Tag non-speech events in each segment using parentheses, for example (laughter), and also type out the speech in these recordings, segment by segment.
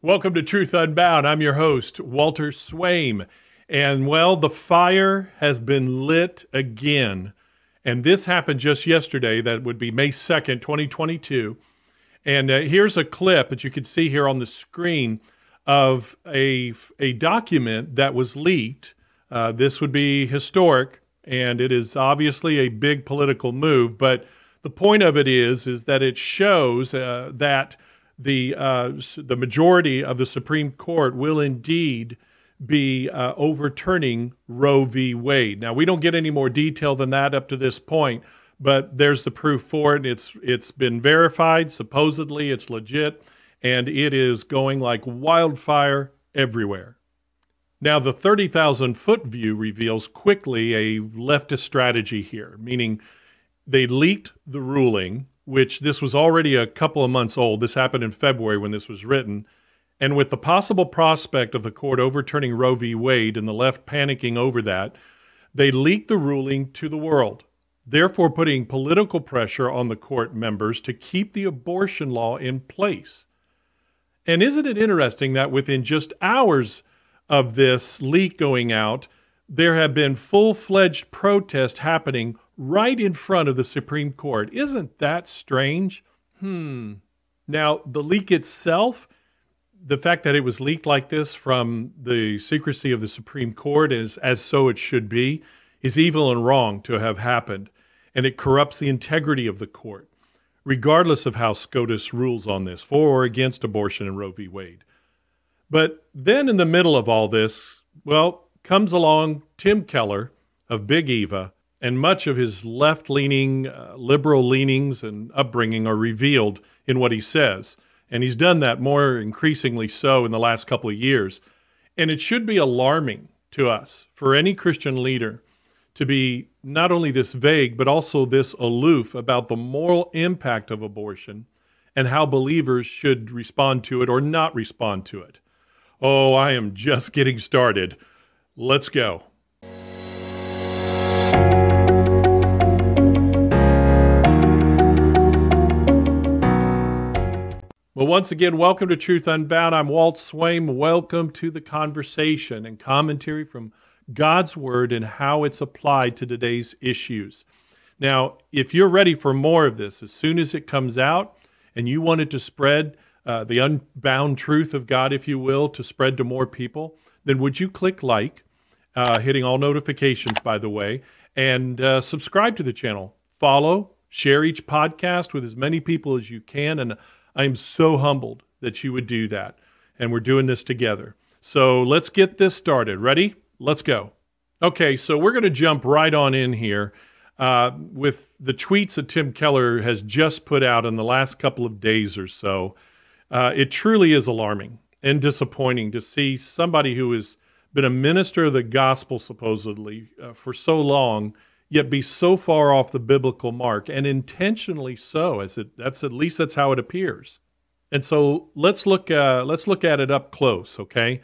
Welcome to Truth Unbound. I'm your host, Walter Swaim. And well, the fire has been lit again. And this happened just yesterday. That would be May 2nd, 2022. And uh, here's a clip that you can see here on the screen of a, a document that was leaked. Uh, this would be historic, and it is obviously a big political move. But the point of it is, is that it shows uh, that the uh, the majority of the Supreme Court will indeed be uh, overturning Roe v. Wade. Now we don't get any more detail than that up to this point, but there's the proof for it. It's it's been verified. Supposedly, it's legit, and it is going like wildfire everywhere. Now, the 30,000 foot view reveals quickly a leftist strategy here, meaning they leaked the ruling which this was already a couple of months old. This happened in February when this was written. And with the possible prospect of the court overturning Roe v. Wade and the left panicking over that, they leaked the ruling to the world, therefore putting political pressure on the court members to keep the abortion law in place. And isn't it interesting that within just hours of this leak going out, there have been full fledged protests happening right in front of the Supreme Court. Isn't that strange? Hmm. Now, the leak itself, the fact that it was leaked like this from the secrecy of the Supreme Court, is, as so it should be, is evil and wrong to have happened. And it corrupts the integrity of the court, regardless of how SCOTUS rules on this, for or against abortion in Roe v. Wade. But then in the middle of all this, well, comes along Tim Keller of Big Eva and much of his left leaning, uh, liberal leanings and upbringing are revealed in what he says. And he's done that more increasingly so in the last couple of years. And it should be alarming to us for any Christian leader to be not only this vague, but also this aloof about the moral impact of abortion and how believers should respond to it or not respond to it. Oh, I am just getting started. Let's go. Well, once again, welcome to Truth Unbound. I'm Walt Swaim. Welcome to the conversation and commentary from God's Word and how it's applied to today's issues. Now, if you're ready for more of this, as soon as it comes out and you want it to spread uh, the unbound truth of God, if you will, to spread to more people, then would you click like, uh, hitting all notifications, by the way, and uh, subscribe to the channel. Follow, share each podcast with as many people as you can, and I am so humbled that you would do that. And we're doing this together. So let's get this started. Ready? Let's go. Okay, so we're going to jump right on in here uh, with the tweets that Tim Keller has just put out in the last couple of days or so. Uh, it truly is alarming and disappointing to see somebody who has been a minister of the gospel, supposedly, uh, for so long yet be so far off the biblical mark and intentionally so as it that's at least that's how it appears. And so let's look uh, let's look at it up close okay?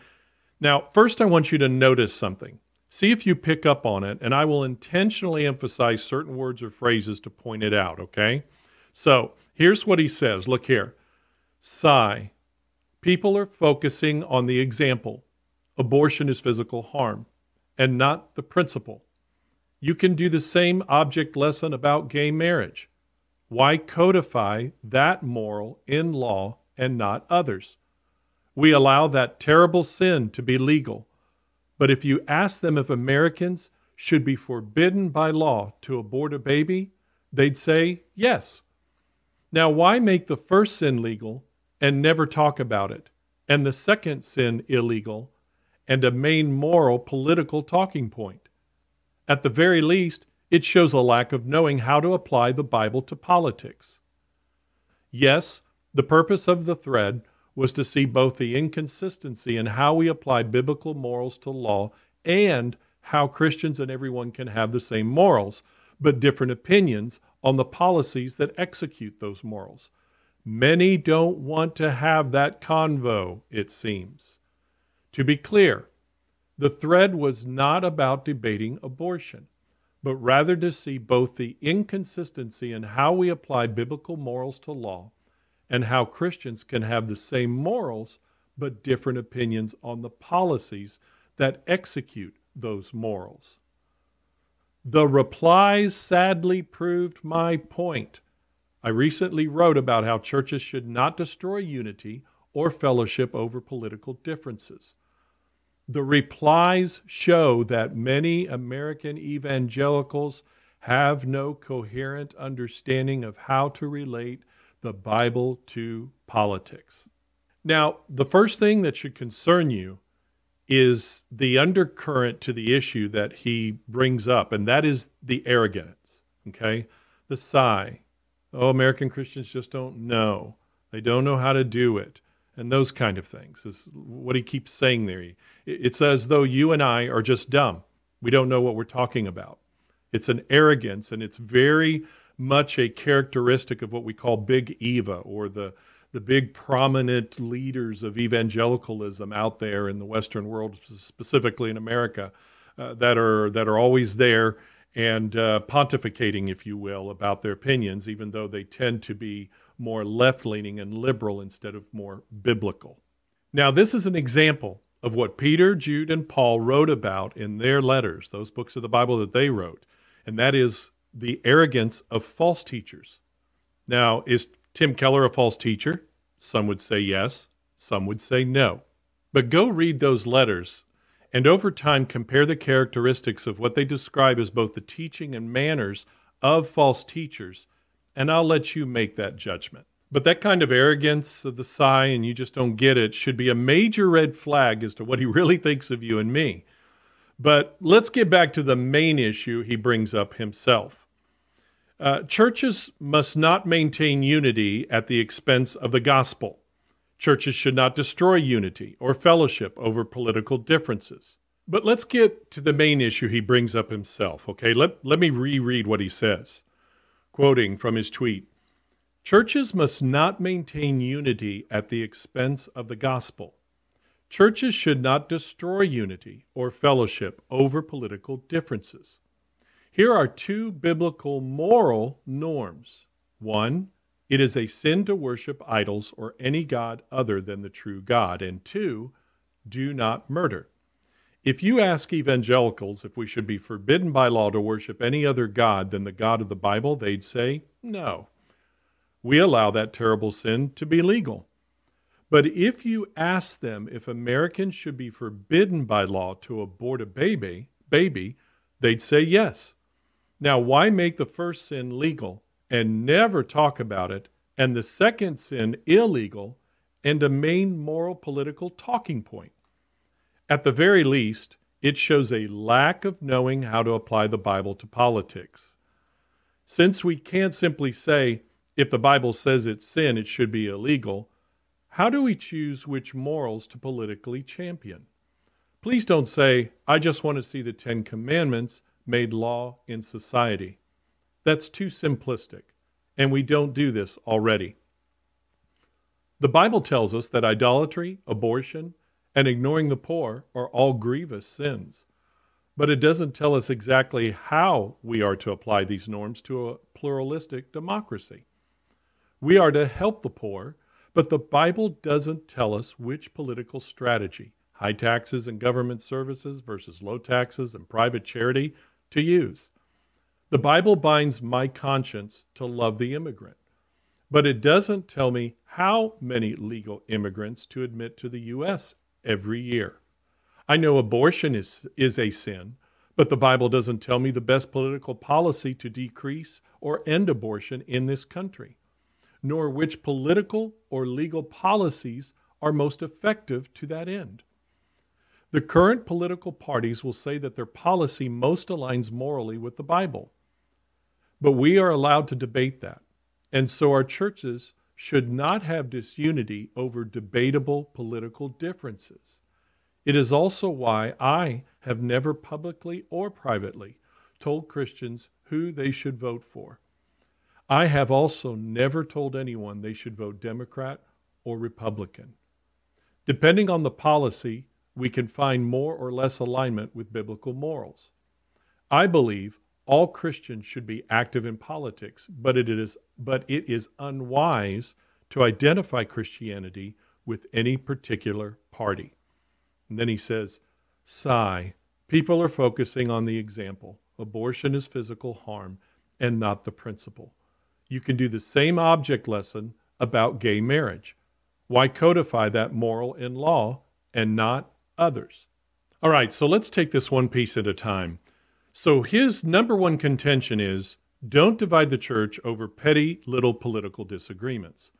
Now first i want you to notice something. See if you pick up on it and i will intentionally emphasize certain words or phrases to point it out okay? So here's what he says. Look here. Sigh. People are focusing on the example. Abortion is physical harm and not the principle you can do the same object lesson about gay marriage. Why codify that moral in law and not others? We allow that terrible sin to be legal. But if you ask them if Americans should be forbidden by law to abort a baby, they'd say yes. Now, why make the first sin legal and never talk about it, and the second sin illegal and a main moral political talking point? At the very least, it shows a lack of knowing how to apply the Bible to politics. Yes, the purpose of the thread was to see both the inconsistency in how we apply biblical morals to law and how Christians and everyone can have the same morals, but different opinions on the policies that execute those morals. Many don't want to have that convo, it seems. To be clear, the thread was not about debating abortion, but rather to see both the inconsistency in how we apply biblical morals to law and how Christians can have the same morals but different opinions on the policies that execute those morals. The replies sadly proved my point. I recently wrote about how churches should not destroy unity or fellowship over political differences. The replies show that many American evangelicals have no coherent understanding of how to relate the Bible to politics. Now, the first thing that should concern you is the undercurrent to the issue that he brings up, and that is the arrogance, okay? The sigh. Oh, American Christians just don't know. They don't know how to do it. And those kind of things is what he keeps saying there. It's as though you and I are just dumb. We don't know what we're talking about. It's an arrogance, and it's very much a characteristic of what we call Big Eva or the the big prominent leaders of evangelicalism out there in the Western world, specifically in America, uh, that are that are always there and uh, pontificating, if you will, about their opinions, even though they tend to be more left leaning and liberal instead of more biblical. Now, this is an example of what Peter, Jude, and Paul wrote about in their letters, those books of the Bible that they wrote, and that is the arrogance of false teachers. Now, is Tim Keller a false teacher? Some would say yes, some would say no. But go read those letters and over time compare the characteristics of what they describe as both the teaching and manners of false teachers, and I'll let you make that judgment. But that kind of arrogance of the sigh and you just don't get it should be a major red flag as to what he (laughs) really thinks of you and me. But let's get back to the main issue he brings up himself. Uh, churches must not maintain unity at the expense of the gospel. Churches should not destroy unity or fellowship over political differences. But let's get to the main issue he brings up himself, okay? Let, let me reread what he says, quoting from his tweet Churches must not maintain unity at the expense of the gospel. Churches should not destroy unity or fellowship over political differences. Here are two biblical moral norms. One, it is a sin to worship idols or any God other than the true God. And two, do not murder. If you ask evangelicals if we should be forbidden by law to worship any other God than the God of the Bible, they'd say no. We allow that terrible sin to be legal. But if you ask them if Americans should be forbidden by law to abort a baby, baby, they'd say yes. Now, why make the first sin legal and never talk about it, and the second sin illegal and a main moral political talking point? At the very least, it shows a lack of knowing how to apply the Bible to politics. Since we can't simply say, if the Bible says it's sin, it should be illegal, how do we choose which morals to politically champion? Please don't say, I just want to see the Ten Commandments made law in society. That's too simplistic, and we don't do this already. The Bible tells us that idolatry, abortion, and ignoring the poor are all grievous sins. But it doesn't tell us exactly how we are to apply these norms to a pluralistic democracy. We are to help the poor, but the Bible doesn't tell us which political strategy, high taxes and government services versus low taxes and private charity, to use. The Bible binds my conscience to love the immigrant, but it doesn't tell me how many legal immigrants to admit to the U.S. every year. I know abortion is, is a sin, but the Bible doesn't tell me the best political policy to decrease or end abortion in this country, nor which political or legal policies are most effective to that end. The current political parties will say that their policy most aligns morally with the Bible. But we are allowed to debate that. And so our churches should not have disunity over debatable political differences. It is also why I have never publicly or privately told Christians who they should vote for. I have also never told anyone they should vote Democrat or Republican. Depending on the policy, we can find more or less alignment with biblical morals. I believe all Christians should be active in politics, but it is, but it is unwise to identify Christianity with any particular party. And then he says, sigh. People are focusing on the example. Abortion is physical harm and not the principle. You can do the same object lesson about gay marriage. Why codify that moral in law and not others? All right, so let's take this one piece at a time. So his number one contention is don't divide the church over petty little political disagreements.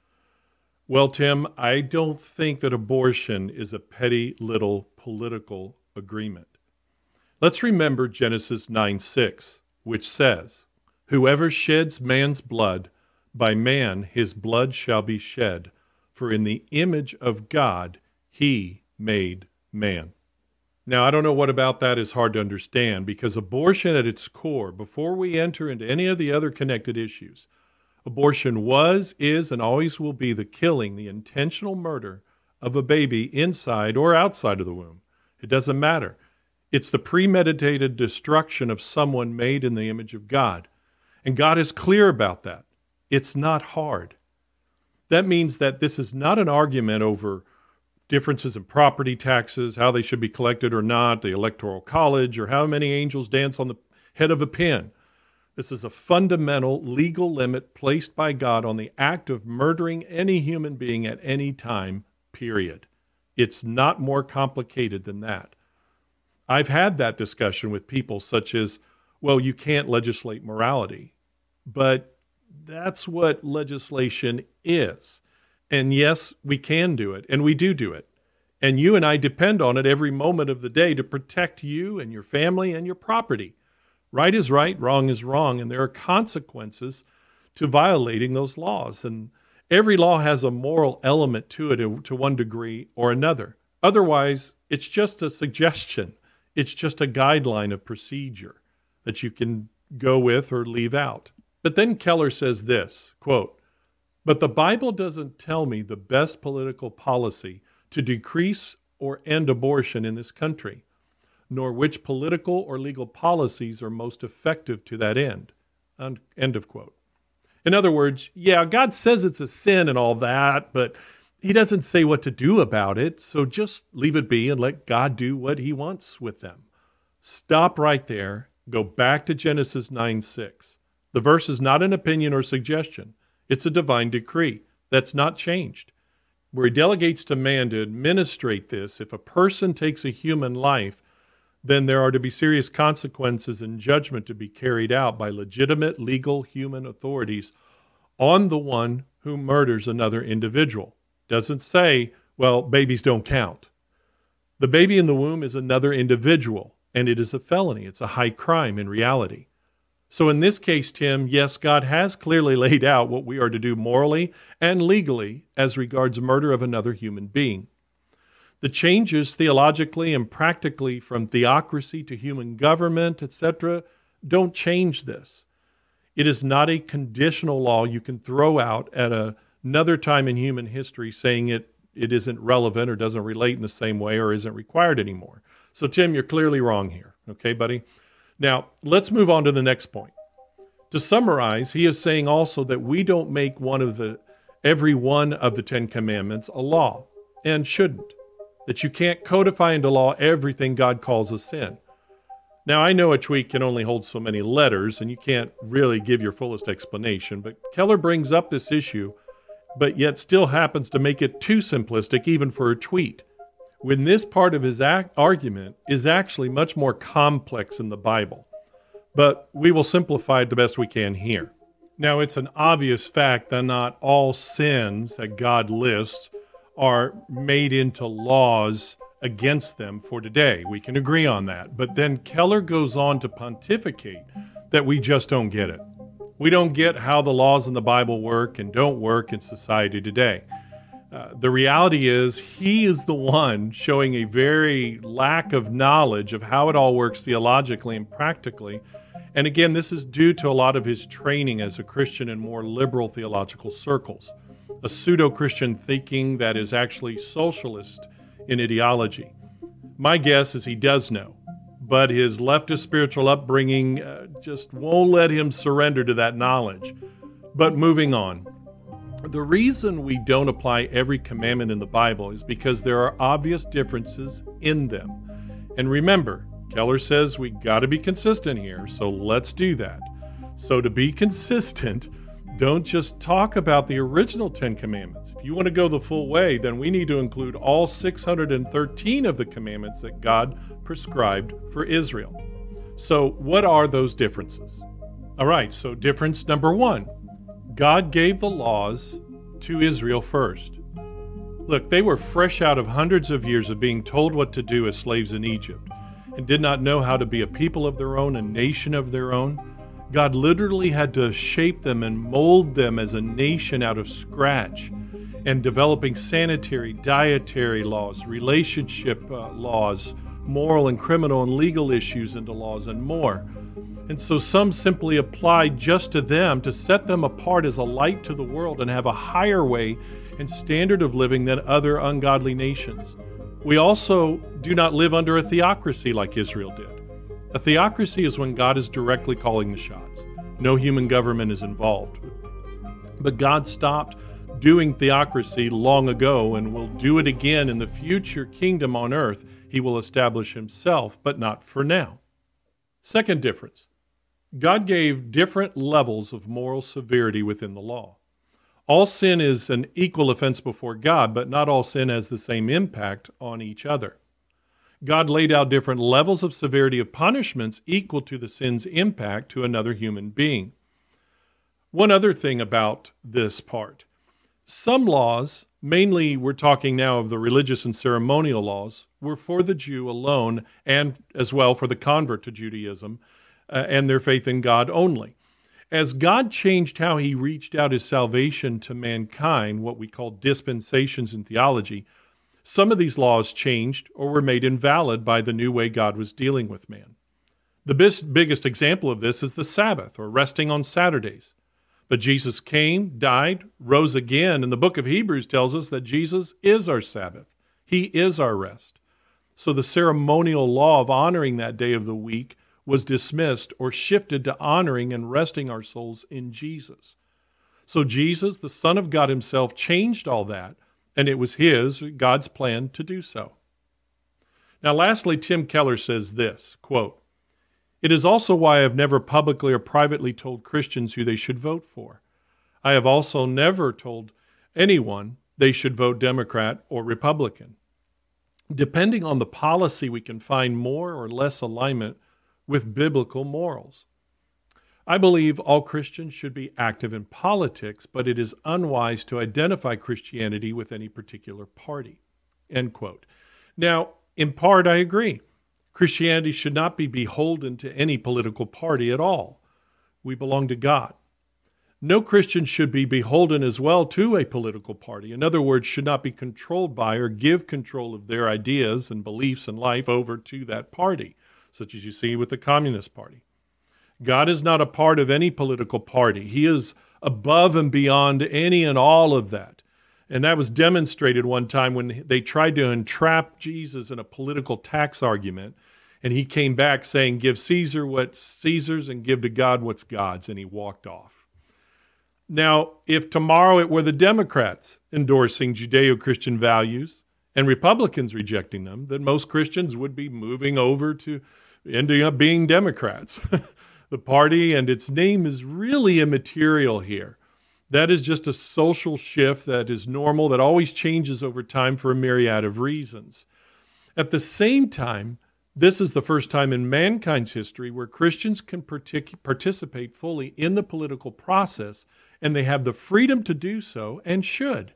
Well, Tim, I don't think that abortion is a petty little political agreement. Let's remember Genesis 9 6, which says, Whoever sheds man's blood, by man his blood shall be shed, for in the image of God he made man. Now, I don't know what about that is hard to understand because abortion at its core, before we enter into any of the other connected issues, abortion was, is, and always will be the killing, the intentional murder of a baby inside or outside of the womb. It doesn't matter. It's the premeditated destruction of someone made in the image of God. And God is clear about that. It's not hard. That means that this is not an argument over differences in property taxes, how they should be collected or not, the electoral college, or how many angels dance on the head of a pin. This is a fundamental legal limit placed by God on the act of murdering any human being at any time, period. It's not more complicated than that. I've had that discussion with people, such as, well, you can't legislate morality, but that's what legislation is. And yes, we can do it, and we do do it. And you and I depend on it every moment of the day to protect you and your family and your property. Right is right, wrong is wrong, and there are consequences to violating those laws. And every law has a moral element to it to one degree or another. Otherwise, it's just a suggestion, it's just a guideline of procedure that you can go with or leave out. But then Keller says this quote, but the Bible doesn't tell me the best political policy to decrease or end abortion in this country, nor which political or legal policies are most effective to that end. End of quote. In other words, yeah, God says it's a sin and all that, but He doesn't say what to do about it, so just leave it be and let God do what He wants with them. Stop right there. Go back to Genesis 9 6. The verse is not an opinion or suggestion. It's a divine decree that's not changed, where he delegates to man to administrate this. If a person takes a human life, then there are to be serious consequences and judgment to be carried out by legitimate legal human authorities on the one who murders another individual. Doesn't say, well, babies don't count. The baby in the womb is another individual, and it is a felony. It's a high crime in reality. So, in this case, Tim, yes, God has clearly (laughs) laid out what we are to do morally and legally as regards murder of another human being. The changes theologically and practically from theocracy to human government, etc., don't change this. It is not a conditional law you can throw out at a, another time in human history saying it, it isn't relevant or doesn't relate in the same way or isn't required anymore. So, Tim, you're clearly wrong here. Okay, buddy? Now, let's move on to the next point. To summarize, he is saying also that we don't make one of the every one of the 10 commandments a law and shouldn't. That you can't codify into law everything God calls a sin. Now, I know a tweet can only hold so many letters and you can't really give your fullest explanation, but Keller brings up this issue, but yet still happens to make it too simplistic even for a tweet when this part of his argument is actually much more complex in the Bible. But we will simplify it the best we can here. Now, it's an obvious fact that not all sins that God lists are made into laws against them for today. We can agree on that. But then Keller goes on to pontificate that we just don't get it. We don't get how the laws in the Bible work and don't work in society today. Uh, the reality is, he is the one showing a very lack of knowledge of how it all works theologically and practically. And again, this is due to a lot of his training as a Christian in more liberal theological circles, a pseudo Christian thinking that is actually socialist in ideology. My guess is he does know, but his leftist spiritual upbringing uh, just won't let him surrender to that knowledge. But moving on, The reason we don't apply every commandment in the Bible is because there are obvious differences in them. And remember, Keller says we got to be consistent here, so let's do that. So, to be consistent, don't just talk about the original Ten Commandments. If you want to go the full way, then we need to include all 613 of the commandments that God prescribed for Israel. So, what are those differences? All right, so difference number one God gave the laws to Israel first. Look, they were fresh out of hundreds of years of being told what to do as slaves in Egypt and did not know how to be a people of their own, a nation of their own. God literally had to shape them and mold them as a nation out of scratch and developing sanitary, dietary laws, relationship uh, laws, moral and criminal and legal issues into laws, and more. And so some simply apply just to them to set them apart as a light to the world and have a higher way and standard of living than other ungodly nations. We also do not live under a theocracy like Israel did. A theocracy is when God is directly calling the shots. No human government is involved. But God stopped doing theocracy long ago and will do it again in the future kingdom on earth. He will establish himself, but not for now. Second difference God gave different levels of moral severity within the law. All sin is an equal offense before God, but not all sin has the same impact on each other. God laid out different levels of severity of punishments equal to the sin's impact to another human being. One other thing about this part some laws, mainly we're talking now of the religious and ceremonial laws, were for the Jew alone and as well for the convert to Judaism uh, and their faith in God only. As God changed how he reached out his salvation to mankind, what we call dispensations in theology, some of these laws changed or were made invalid by the new way God was dealing with man. The biggest example of this is the Sabbath, or resting on Saturdays. But Jesus came, died, rose again, and the book of Hebrews tells us that Jesus is our Sabbath. He is our rest. So the ceremonial law of honoring that day of the week was dismissed or shifted to honoring and resting our souls in Jesus. So Jesus, the Son of God Himself, changed all that and it was his, God's plan to do so. Now, lastly, Tim Keller says this quote, It is also why I have never publicly or privately told Christians who they should vote for. I have also never told anyone they should vote Democrat or Republican. Depending on the policy, we can find more or less alignment with biblical morals. I believe all Christians should be active in politics, but it is unwise to identify Christianity with any particular party. End quote. Now, in part, I agree. Christianity should not be beholden to any political party at all. We belong to God. No Christian should be beholden as well to a political party. In other words, should not be controlled by or give control of their ideas and beliefs and life over to that party, such as you see with the Communist Party. God is not a part of any political party. He is above and beyond any and all of that. And that was demonstrated one time when they tried to entrap Jesus in a political tax argument. And he came back saying, Give Caesar what's Caesar's and give to God what's God's. And he walked off. Now, if tomorrow it were the Democrats endorsing Judeo Christian values and Republicans rejecting them, then most Christians would be moving over to ending up being Democrats. (laughs) the party and its name is really immaterial here. That is just a social shift that is normal, that always changes over time for a myriad of reasons. At the same time, this is the first time in mankind's history where Christians can partic- participate fully in the political process, and they have the freedom to do so and should,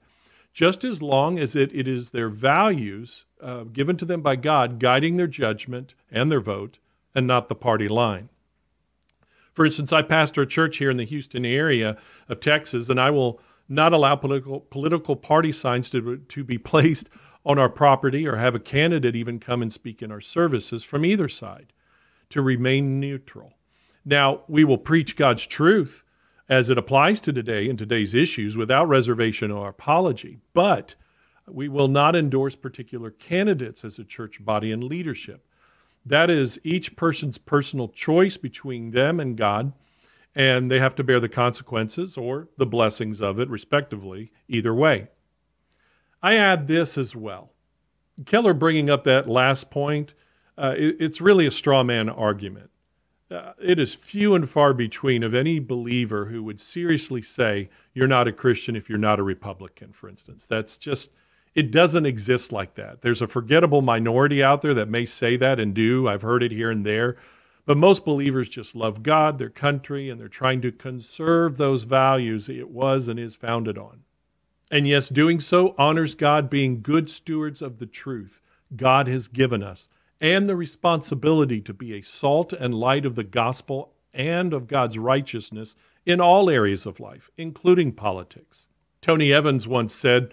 just as long as it, it is their values uh, given to them by God guiding their judgment and their vote, and not the party line. For instance, I pastor a church here in the Houston area of Texas, and I will not allow political political party signs to, to be placed on our property or have a candidate even come and speak in our services from either side to remain neutral. Now, we will preach God's truth as it applies to today and today's issues without reservation or apology, but we will not endorse particular candidates as a church body and leadership. That is each person's personal choice between them and God. and they have to bear the consequences or the blessings of it, respectively, either way. I add this as well. Keller bringing up that last point, uh, it, it's really a straw man argument. Uh, it is few and far between of any believer who would seriously say, You're not a Christian if you're not a Republican, for instance. That's just, it doesn't exist like that. There's a forgettable minority out there that may say that and do. I've heard it here and there. But most believers just love God, their country, and they're trying to conserve those values it was and is founded on. And yes, doing so honors God, being good stewards of the truth God has given us and the responsibility to be a salt and light of the gospel and of God's righteousness in all areas of life, including politics. Tony Evans once said,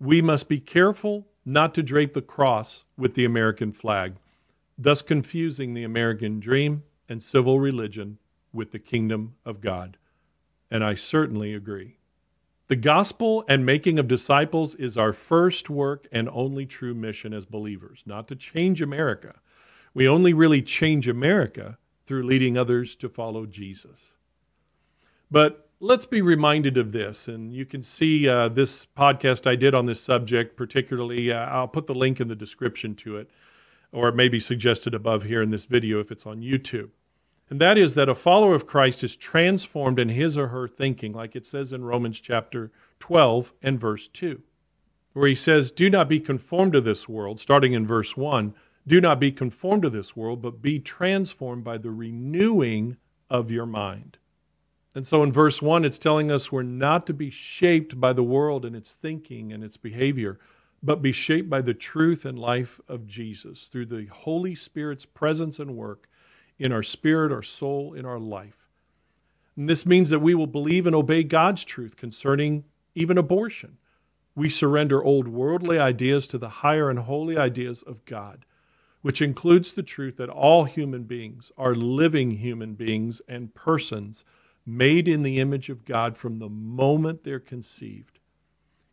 We must be careful not to drape the cross with the American flag, thus confusing the American dream and civil religion with the kingdom of God. And I certainly agree. The gospel and making of disciples is our first work and only true mission as believers, not to change America. We only really change America through leading others to follow Jesus. But let's be reminded of this, and you can see uh, this podcast I did on this subject, particularly. Uh, I'll put the link in the description to it, or it may be suggested above here in this video if it's on YouTube. And that is that a follower of Christ is transformed in his or her thinking, like it says in Romans chapter 12 and verse 2, where he says, Do not be conformed to this world, starting in verse 1. Do not be conformed to this world, but be transformed by the renewing of your mind. And so in verse 1, it's telling us we're not to be shaped by the world and its thinking and its behavior, but be shaped by the truth and life of Jesus through the Holy Spirit's presence and work in our spirit, our soul, in our life. And this means that we will believe and obey God's truth concerning even abortion. We surrender old worldly ideas to the higher and holy ideas of God, which includes the truth that all human beings are living human beings and persons made in the image of God from the moment they're conceived.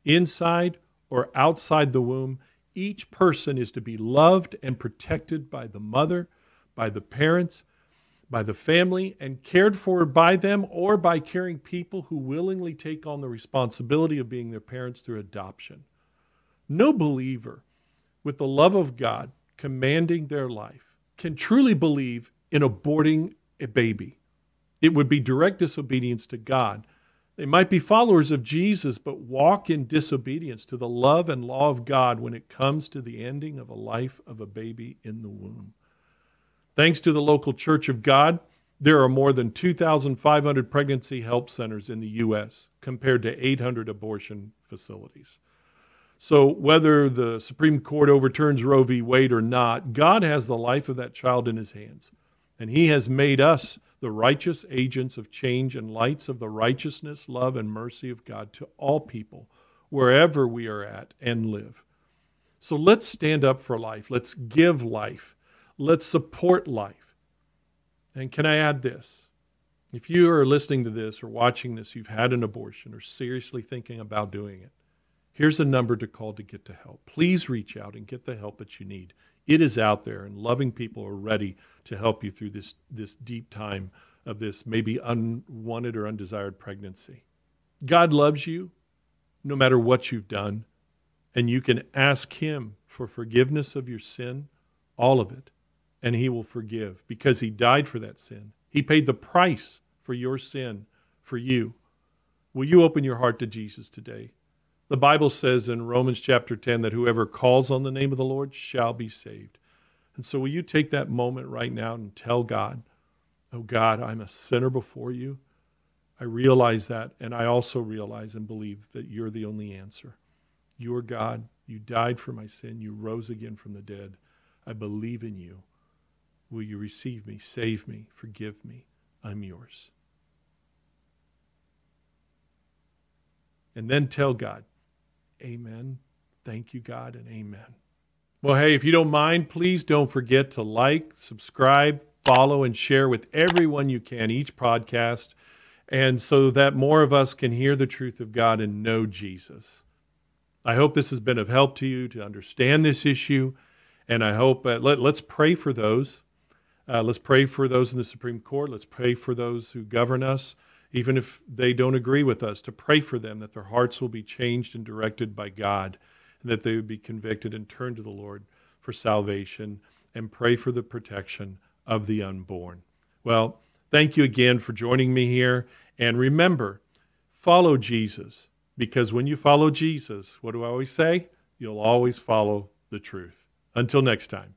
Inside or outside the womb, each person is to be loved and protected by the mother by the parents, by the family, and cared for by them or by caring people who willingly take on the responsibility of being their parents through adoption. No believer, with the love of God commanding their life, can truly believe in aborting a baby. It would be direct disobedience to God. They might be followers of Jesus, but walk in disobedience to the love and law of God when it comes to the ending of a life of a baby in the womb. Thanks to the local Church of God, there are more than 2,500 pregnancy help centers in the U.S. compared to 800 abortion facilities. So, whether the Supreme Court overturns Roe v. Wade or not, God has the life of that child in his hands. And he has made us the righteous agents of change and lights of the righteousness, love, and mercy of God to all people, wherever we are at and live. So let's stand up for life. Let's give life. Let's support life. And can I add this? If you are listening to this or watching this, you've had an abortion or seriously thinking about doing it, here's a number to call to get to help. Please reach out and get the help that you need. It is out there, and loving people are ready to help you through this, this deep time of this maybe unwanted or undesired pregnancy. God loves you no matter what you've done, and you can ask Him for forgiveness of your sin, all of it and he will forgive because he died for that sin. He paid the price for your sin for you. Will you open your heart to Jesus today? The Bible says in Romans chapter 10 that whoever calls on the name of the Lord shall be saved. And so, will you take that moment right now and tell God, Oh God, I'm a sinner before you. I realize that, and I also realize and believe that you're the only answer. You are God. You died for my sin. You rose again from the dead. I believe in you. Will you receive me, save me, forgive me? I'm yours. And then tell God, Amen. Thank you, God, and Amen. Well, hey, if you don't mind, please don't forget to like, subscribe, follow, and share with everyone you can each podcast, and so that more of us can hear the truth of God and know Jesus. I hope this has been of help to you to understand this issue, and I hope uh, let, let's pray for those Uh, let's pray for those in the Supreme Court. Let's pray for those who govern us, even if they don't agree with us, to pray for them that their hearts will be changed and directed by God, and that they would be convicted and turn to the Lord for salvation, and pray for the protection of the unborn. Well, thank you again for joining me here. And remember, follow Jesus, because when you follow Jesus, what do I always say? You'll always follow the truth. Until next time.